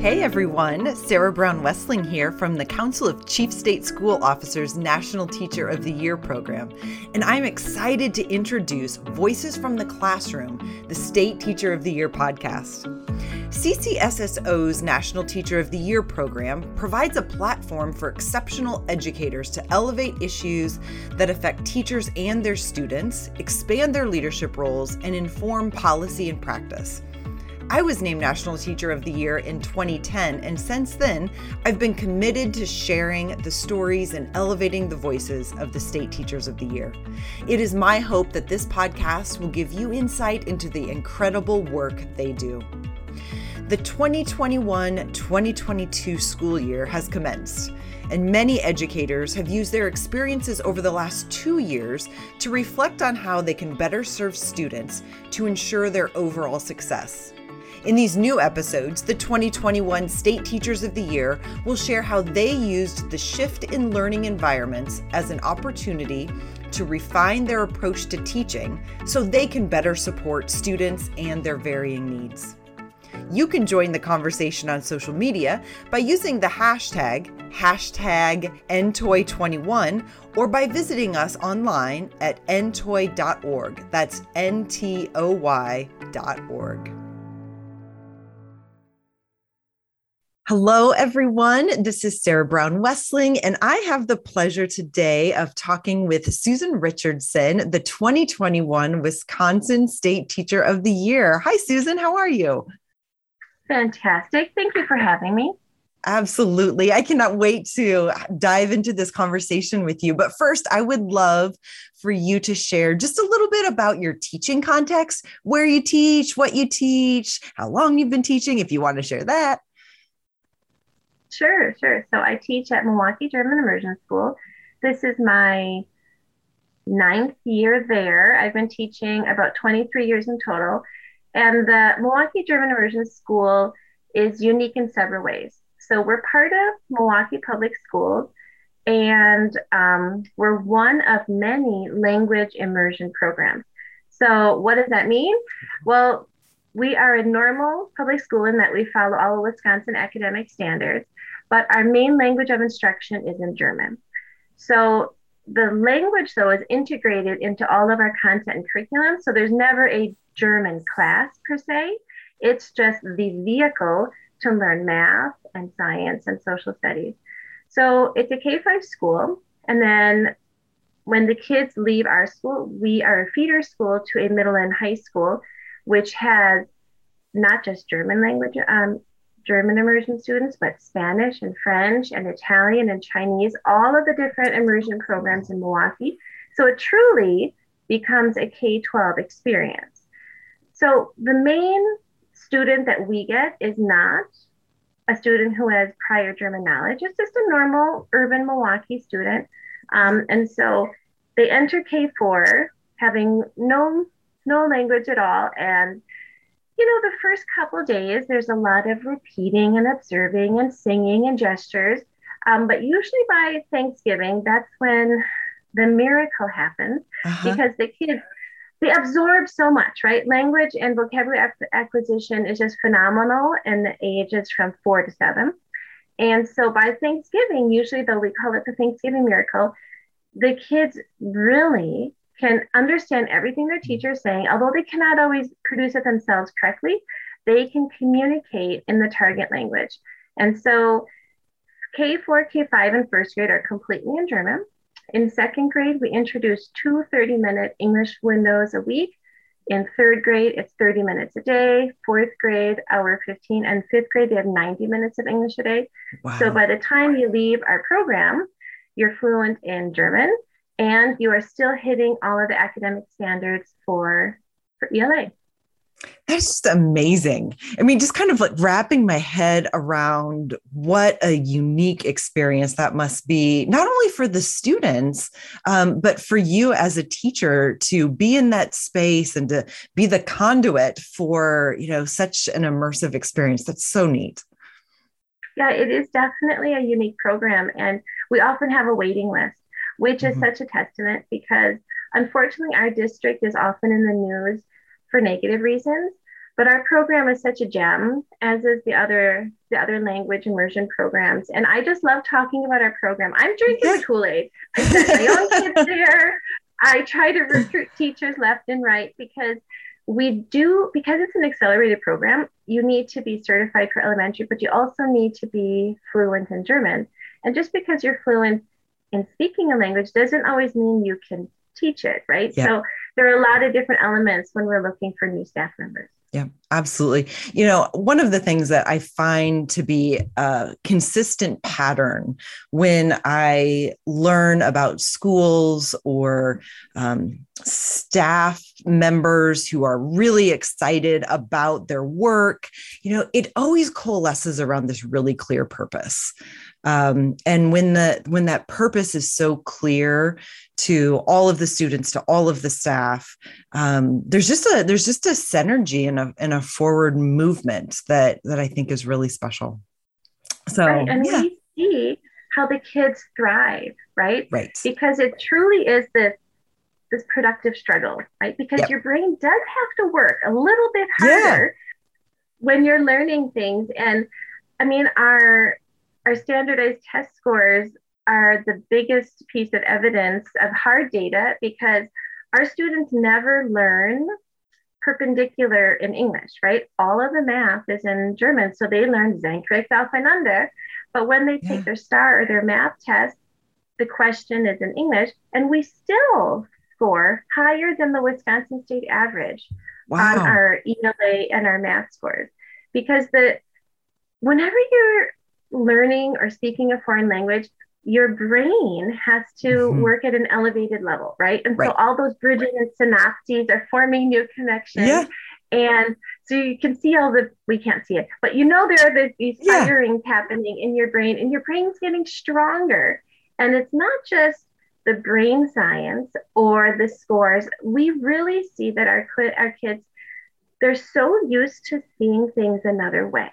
Hey everyone, Sarah Brown Wessling here from the Council of Chief State School Officers National Teacher of the Year program, and I'm excited to introduce Voices from the Classroom, the State Teacher of the Year podcast. CCSSO's National Teacher of the Year program provides a platform for exceptional educators to elevate issues that affect teachers and their students, expand their leadership roles, and inform policy and practice. I was named National Teacher of the Year in 2010, and since then, I've been committed to sharing the stories and elevating the voices of the State Teachers of the Year. It is my hope that this podcast will give you insight into the incredible work they do. The 2021 2022 school year has commenced, and many educators have used their experiences over the last two years to reflect on how they can better serve students to ensure their overall success. In these new episodes, the 2021 State Teachers of the Year will share how they used the shift in learning environments as an opportunity to refine their approach to teaching so they can better support students and their varying needs. You can join the conversation on social media by using the hashtag, hashtag NTOY21, or by visiting us online at ntoy.org. That's N-T-O-Y dot N T O Hello, everyone. This is Sarah Brown Wessling, and I have the pleasure today of talking with Susan Richardson, the 2021 Wisconsin State Teacher of the Year. Hi, Susan. How are you? Fantastic. Thank you for having me. Absolutely. I cannot wait to dive into this conversation with you. But first, I would love for you to share just a little bit about your teaching context, where you teach, what you teach, how long you've been teaching, if you want to share that. Sure, sure. So I teach at Milwaukee German Immersion School. This is my ninth year there. I've been teaching about 23 years in total. And the Milwaukee German Immersion School is unique in several ways. So we're part of Milwaukee Public Schools, and um, we're one of many language immersion programs. So, what does that mean? Well, we are a normal public school in that we follow all of Wisconsin academic standards, but our main language of instruction is in German. So the language, though, is integrated into all of our content and curriculum. So there's never a German class per se. It's just the vehicle to learn math and science and social studies. So it's a K 5 school. And then when the kids leave our school, we are a feeder school to a middle and high school, which has not just German language um, German immersion students, but Spanish and French and Italian and Chinese, all of the different immersion programs in Milwaukee. So it truly becomes a K 12 experience. So the main student that we get is not a student who has prior German knowledge, it's just a normal urban Milwaukee student. Um, and so they enter K 4 having no no language at all and you know, the first couple days, there's a lot of repeating and observing and singing and gestures. Um, but usually by Thanksgiving, that's when the miracle happens uh-huh. because the kids they absorb so much, right? Language and vocabulary acquisition is just phenomenal, in the ages from four to seven. And so by Thanksgiving, usually though we call it the Thanksgiving miracle, the kids really can understand everything their mm-hmm. teacher is saying, although they cannot always produce it themselves correctly, they can communicate in the target language. And so K4, K5, and first grade are completely in German. In second grade, we introduce two 30 minute English windows a week. In third grade, it's 30 minutes a day. Fourth grade, hour 15. And fifth grade, they have 90 minutes of English a day. Wow. So by the time you leave our program, you're fluent in German, and you are still hitting all of the academic standards for, for ELA. That's just amazing. I mean, just kind of like wrapping my head around what a unique experience that must be, not only for the students, um, but for you as a teacher to be in that space and to be the conduit for, you know, such an immersive experience. That's so neat. Yeah, it is definitely a unique program. And we often have a waiting list which is mm-hmm. such a testament because unfortunately our district is often in the news for negative reasons. But our program is such a gem, as is the other the other language immersion programs. And I just love talking about our program. I'm drinking the Kool-Aid. I sent my own kids there. I try to recruit teachers left and right because we do because it's an accelerated program you need to be certified for elementary but you also need to be fluent in german and just because you're fluent in speaking a language doesn't always mean you can teach it right yeah. so there are a lot of different elements when we're looking for new staff members yeah, absolutely. You know, one of the things that I find to be a consistent pattern when I learn about schools or um, staff members who are really excited about their work, you know, it always coalesces around this really clear purpose. Um, and when the when that purpose is so clear to all of the students, to all of the staff, um, there's just a there's just a synergy and a and a forward movement that that I think is really special. So right. and yeah. we see how the kids thrive, right? Right. Because it truly is this this productive struggle, right? Because yep. your brain does have to work a little bit harder yeah. when you're learning things. And I mean, our our standardized test scores are the biggest piece of evidence of hard data because our students never learn perpendicular in English, right? All of the math is in German, so they learn senkrecht aufeinander. But when they take yeah. their STAR or their math test, the question is in English, and we still score higher than the Wisconsin state average wow. on our ELA and our math scores. Because the whenever you're learning or speaking a foreign language, your brain has to mm-hmm. work at an elevated level, right? And right. so all those bridges and synapses are forming new connections. Yeah. And so you can see all the, we can't see it, but you know there are these yeah. firings happening in your brain, and your brain's getting stronger. And it's not just the brain science or the scores. We really see that our, our kids, they're so used to seeing things another way,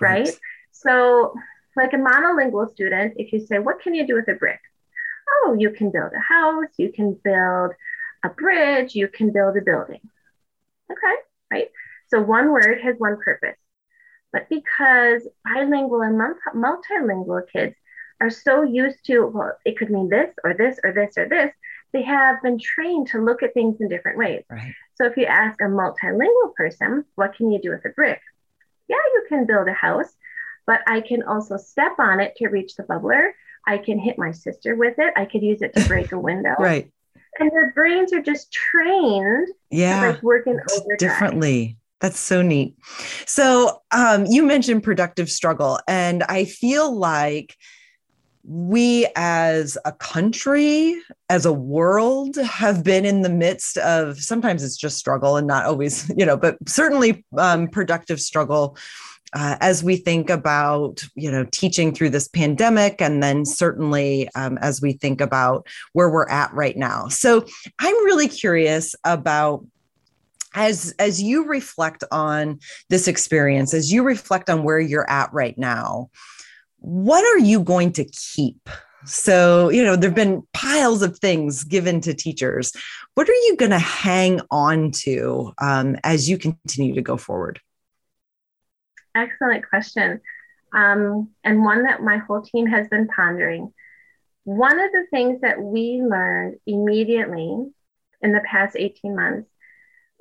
right? right. So, like a monolingual student, if you say, What can you do with a brick? Oh, you can build a house, you can build a bridge, you can build a building. Okay, right? So, one word has one purpose. But because bilingual and multilingual kids are so used to, well, it could mean this or this or this or this, they have been trained to look at things in different ways. Right. So if you ask a multilingual person, what can you do with a brick? Yeah, you can build a house, but I can also step on it to reach the bubbler. I can hit my sister with it. I could use it to break a window. right. And their brains are just trained yeah, like working over differently. That's so neat. So um, you mentioned productive struggle, and I feel like we as a country, as a world, have been in the midst of sometimes it's just struggle and not always, you know, but certainly um, productive struggle uh, as we think about you know teaching through this pandemic and then certainly um, as we think about where we're at right now. So i'm really curious about as as you reflect on this experience as you reflect on where you're at right now what are you going to keep? So you know there've been piles of things given to teachers. What are you going to hang on to um, as you continue to go forward Excellent question. Um, and one that my whole team has been pondering. One of the things that we learned immediately in the past 18 months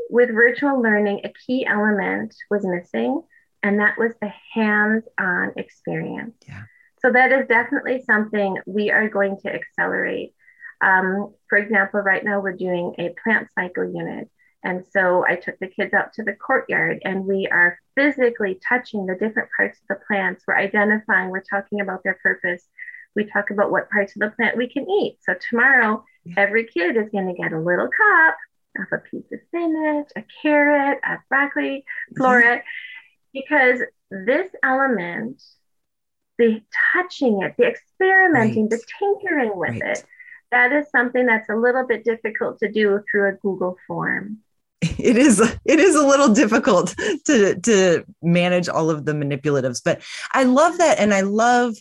with virtual learning, a key element was missing, and that was the hands on experience. Yeah. So, that is definitely something we are going to accelerate. Um, for example, right now we're doing a plant cycle unit and so I took the kids out to the courtyard and we are physically touching the different parts of the plants. We're identifying, we're talking about their purpose. We talk about what parts of the plant we can eat. So tomorrow, every kid is going to get a little cup of a piece of spinach, a carrot, a broccoli, mm-hmm. floret, because this element, the touching it, the experimenting, right. the tinkering with right. it, that is something that's a little bit difficult to do through a Google form it is it is a little difficult to to manage all of the manipulatives but i love that and i love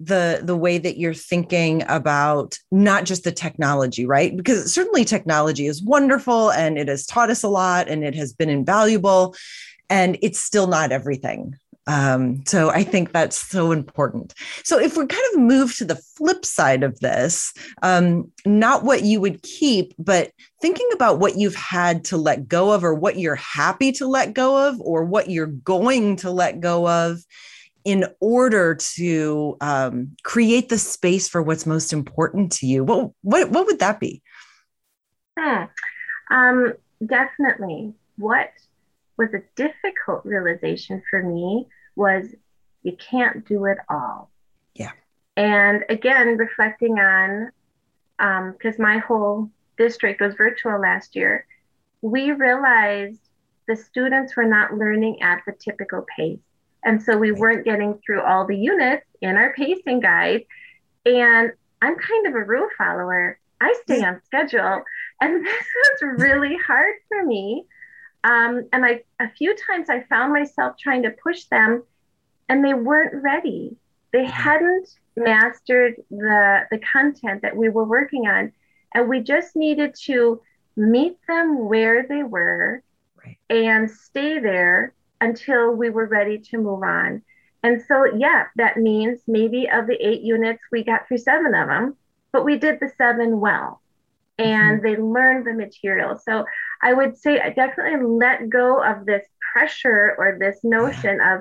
the the way that you're thinking about not just the technology right because certainly technology is wonderful and it has taught us a lot and it has been invaluable and it's still not everything. Um, so I think that's so important. So if we kind of move to the flip side of this, um, not what you would keep, but thinking about what you've had to let go of, or what you're happy to let go of, or what you're going to let go of in order to um, create the space for what's most important to you. What what what would that be? Hmm. Definitely. What was a difficult realization for me was you can't do it all. Yeah. And again, reflecting on, because um, my whole district was virtual last year, we realized the students were not learning at the typical pace. And so we weren't getting through all the units in our pacing guide. And I'm kind of a rule follower. I stay on schedule. And this was really hard for me um, and I, a few times I found myself trying to push them and they weren't ready. They mm-hmm. hadn't mastered the, the content that we were working on. And we just needed to meet them where they were right. and stay there until we were ready to move on. And so, yeah, that means maybe of the eight units, we got through seven of them, but we did the seven well and mm-hmm. they learn the material. So I would say I definitely let go of this pressure or this notion of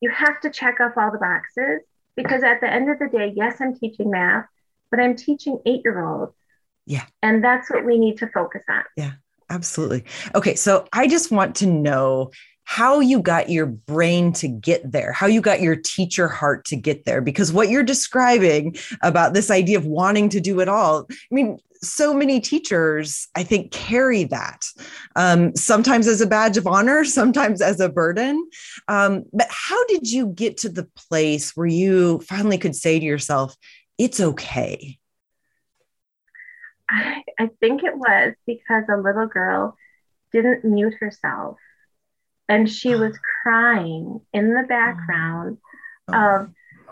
you have to check off all the boxes because at the end of the day, yes, I'm teaching math, but I'm teaching eight year olds. Yeah. And that's what we need to focus on. Yeah, absolutely. Okay. So I just want to know how you got your brain to get there, how you got your teacher heart to get there. Because what you're describing about this idea of wanting to do it all, I mean, so many teachers, I think, carry that um, sometimes as a badge of honor, sometimes as a burden. Um, but how did you get to the place where you finally could say to yourself, it's okay? I, I think it was because a little girl didn't mute herself and she was crying in the background oh. of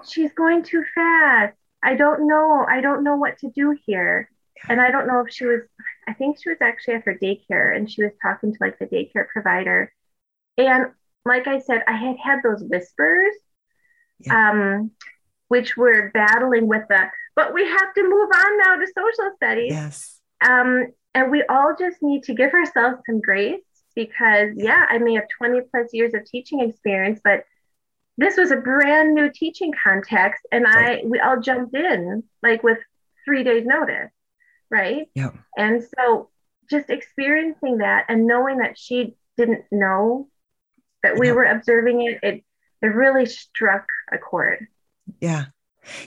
she's going too fast. I don't know. I don't know what to do here. And i don't know if she was i think she was actually at her daycare and she was talking to like the daycare provider. And like i said i had had those whispers yeah. um which were battling with the but we have to move on now to social studies. Yes. Um and we all just need to give ourselves some grace because yeah, I may have 20 plus years of teaching experience, but this was a brand new teaching context and I we all jumped in like with 3 days notice, right? Yeah. And so just experiencing that and knowing that she didn't know that we yeah. were observing it, it it really struck a chord. Yeah.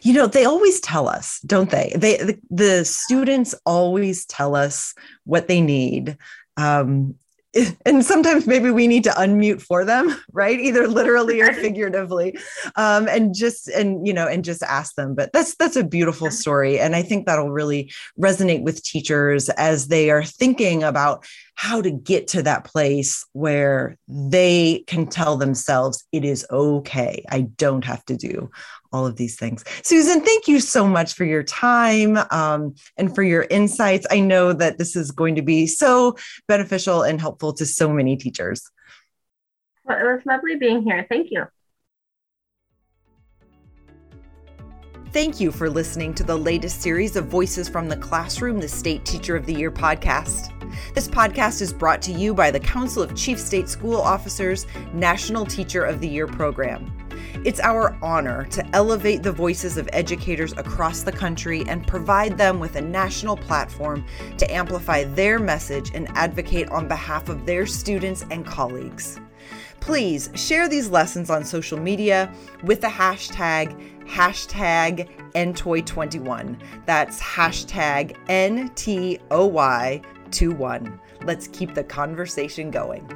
You know, they always tell us, don't they? They the, the students always tell us what they need. Um, and sometimes maybe we need to unmute for them right? Either literally or figuratively. Um, and just and you know and just ask them. But that's that's a beautiful story. And i think that'll really resonate with teachers as they are thinking about how to get to that place where they can tell themselves it is okay. I don't have to do all of these things. Susan, thank you so much for your time um, and for your insights. I know that this is going to be so beneficial and helpful to so many teachers. Well, it was lovely being here. Thank you. Thank you for listening to the latest series of Voices from the Classroom, the State Teacher of the Year podcast. This podcast is brought to you by the Council of Chief State School Officers National Teacher of the Year program. It's our honor to elevate the voices of educators across the country and provide them with a national platform to amplify their message and advocate on behalf of their students and colleagues. Please share these lessons on social media with the hashtag hashtag NTOY21. That's hashtag NTOY21. Let's keep the conversation going.